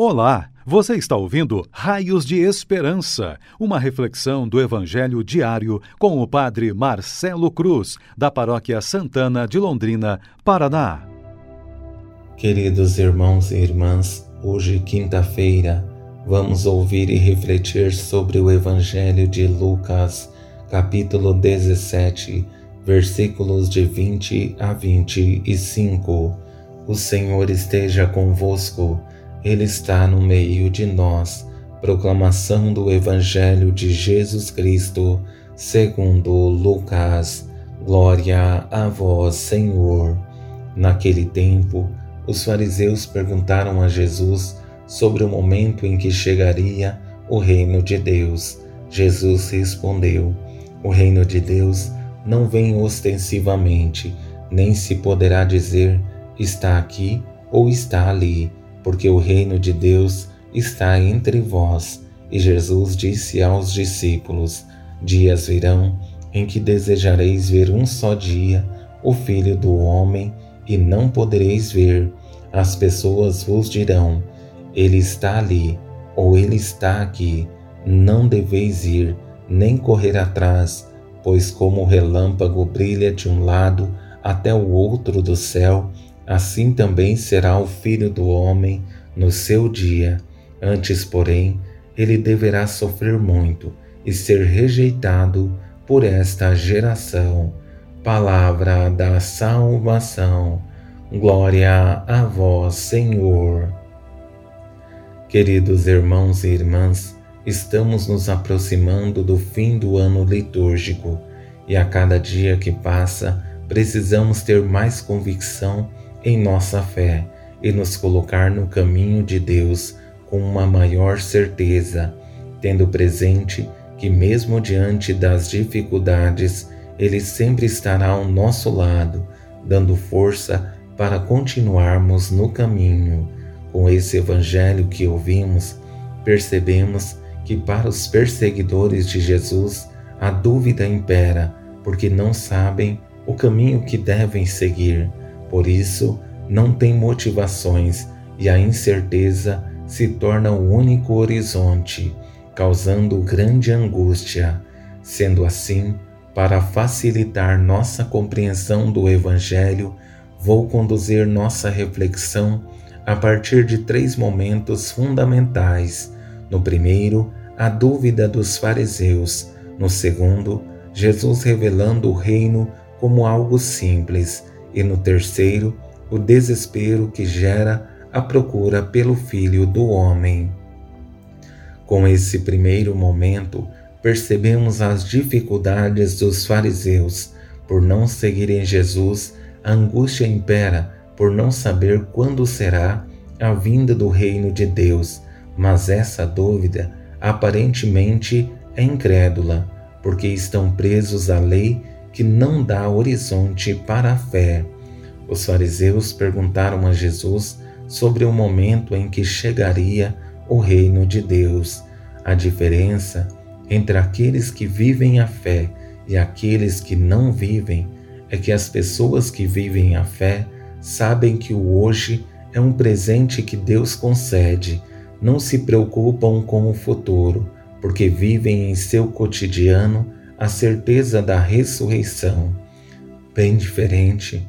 Olá, você está ouvindo Raios de Esperança, uma reflexão do Evangelho diário com o Padre Marcelo Cruz, da Paróquia Santana de Londrina, Paraná. Queridos irmãos e irmãs, hoje, quinta-feira, vamos ouvir e refletir sobre o Evangelho de Lucas, capítulo 17, versículos de 20 a 25. O Senhor esteja convosco. Ele está no meio de nós. Proclamação do Evangelho de Jesus Cristo, segundo Lucas. Glória a vós, Senhor. Naquele tempo, os fariseus perguntaram a Jesus sobre o momento em que chegaria o reino de Deus. Jesus respondeu: O reino de Deus não vem ostensivamente, nem se poderá dizer está aqui ou está ali porque o reino de Deus está entre vós. E Jesus disse aos discípulos: Dias virão em que desejareis ver um só dia o Filho do Homem e não podereis ver. As pessoas vos dirão: Ele está ali, ou Ele está aqui. Não deveis ir, nem correr atrás, pois como o relâmpago brilha de um lado até o outro do céu, assim também será o Filho do Homem no seu dia. Antes, porém, ele deverá sofrer muito e ser rejeitado por esta geração. Palavra da salvação. Glória a vós, Senhor. Queridos irmãos e irmãs, estamos nos aproximando do fim do ano litúrgico e a cada dia que passa precisamos ter mais convicção em nossa fé e nos colocar no caminho de Deus com uma maior certeza, tendo presente que, mesmo diante das dificuldades, Ele sempre estará ao nosso lado, dando força para continuarmos no caminho. Com esse Evangelho que ouvimos, percebemos que para os perseguidores de Jesus a dúvida impera, porque não sabem o caminho que devem seguir. Por isso, não têm motivações e a incerteza se torna o único horizonte, causando grande angústia. Sendo assim, para facilitar nossa compreensão do Evangelho, vou conduzir nossa reflexão a partir de três momentos fundamentais. No primeiro, a dúvida dos fariseus. No segundo, Jesus revelando o reino como algo simples. E no terceiro, o desespero que gera a procura pelo Filho do Homem. Com esse primeiro momento, percebemos as dificuldades dos fariseus por não seguirem Jesus, a angústia impera por não saber quando será a vinda do reino de Deus, mas essa dúvida aparentemente é incrédula, porque estão presos à lei que não dá horizonte para a fé. Os fariseus perguntaram a Jesus sobre o momento em que chegaria o reino de Deus. A diferença entre aqueles que vivem a fé e aqueles que não vivem é que as pessoas que vivem a fé sabem que o hoje é um presente que Deus concede, não se preocupam com o futuro, porque vivem em seu cotidiano a certeza da ressurreição. Bem diferente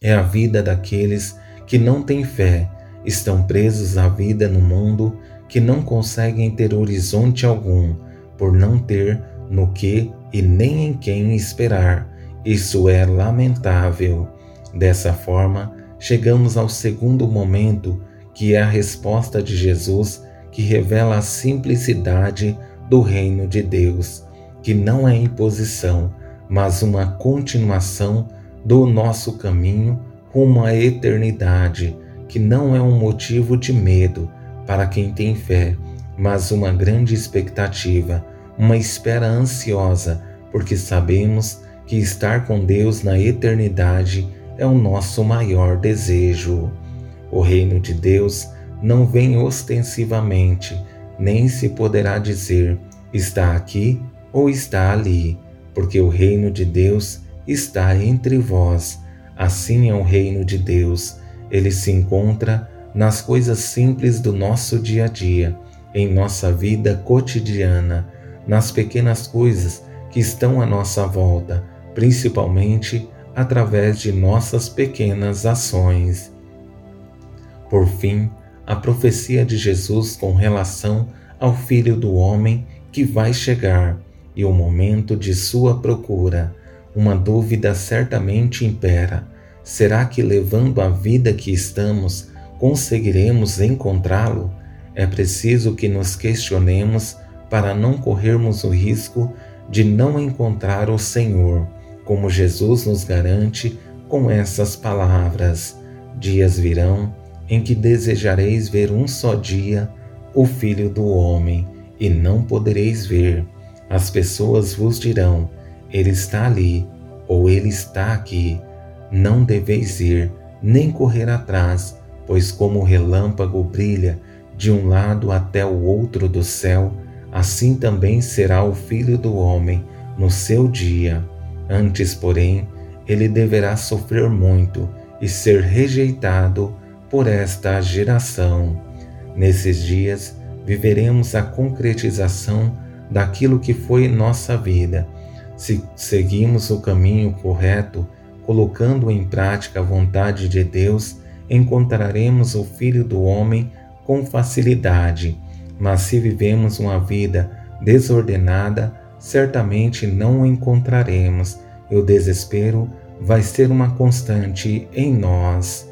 é a vida daqueles que não têm fé, estão presos à vida no mundo, que não conseguem ter horizonte algum, por não ter no que e nem em quem esperar. Isso é lamentável. Dessa forma, chegamos ao segundo momento, que é a resposta de Jesus, que revela a simplicidade do reino de Deus, que não é imposição, mas uma continuação do nosso caminho rumo à eternidade, que não é um motivo de medo para quem tem fé, mas uma grande expectativa, uma espera ansiosa, porque sabemos que estar com Deus na eternidade é o nosso maior desejo. O reino de Deus não vem ostensivamente, nem se poderá dizer está aqui ou está ali, porque o reino de Deus está entre vós. Assim é o reino de Deus. Ele se encontra nas coisas simples do nosso dia a dia, em nossa vida cotidiana, nas pequenas coisas que estão à nossa volta, principalmente através de nossas pequenas ações. Por fim, a profecia de Jesus com relação ao Filho do Homem que vai chegar e o momento de sua procura. Uma dúvida certamente impera: será que, levando a vida que estamos, conseguiremos encontrá-lo? É preciso que nos questionemos para não corrermos o risco de não encontrar o Senhor, como Jesus nos garante com essas palavras: Dias virão em que desejareis ver um só dia o Filho do Homem, e não podereis ver. As pessoas vos dirão: Ele está ali, ou Ele está aqui. Não deveis ir, nem correr atrás, pois como o relâmpago brilha de um lado até o outro do céu, assim também será o Filho do Homem no seu dia. Antes, porém, ele deverá sofrer muito e ser rejeitado por esta geração. Nesses dias, viveremos a concretização daquilo que foi nossa vida. Se seguimos o caminho correto, colocando em prática a vontade de Deus, encontraremos o Filho do Homem com facilidade. Mas se vivemos uma vida desordenada, certamente não o encontraremos e o desespero vai ser uma constante em nós.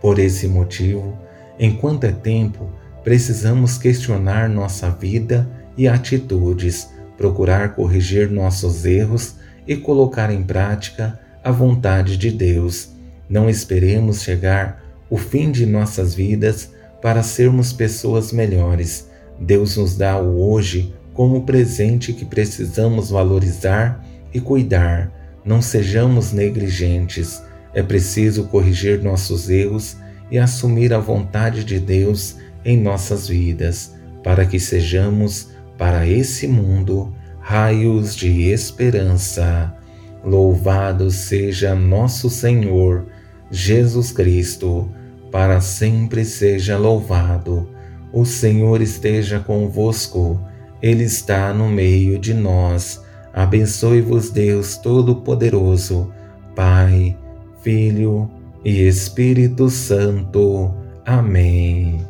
Por esse motivo, enquanto é tempo, precisamos questionar nossa vida e atitudes, procurar corrigir nossos erros e colocar em prática a vontade de Deus. Não esperemos chegar o fim de nossas vidas para sermos pessoas melhores. Deus nos dá o hoje como presente que precisamos valorizar e cuidar. Não sejamos negligentes é preciso corrigir nossos erros e assumir a vontade de Deus em nossas vidas, para que sejamos, para esse mundo, raios de esperança. Louvado seja nosso Senhor Jesus Cristo, para sempre seja louvado. O Senhor esteja convosco, Ele está no meio de nós. Abençoe-vos, Deus Todo-Poderoso, Pai Filho e Espírito Santo. Amém.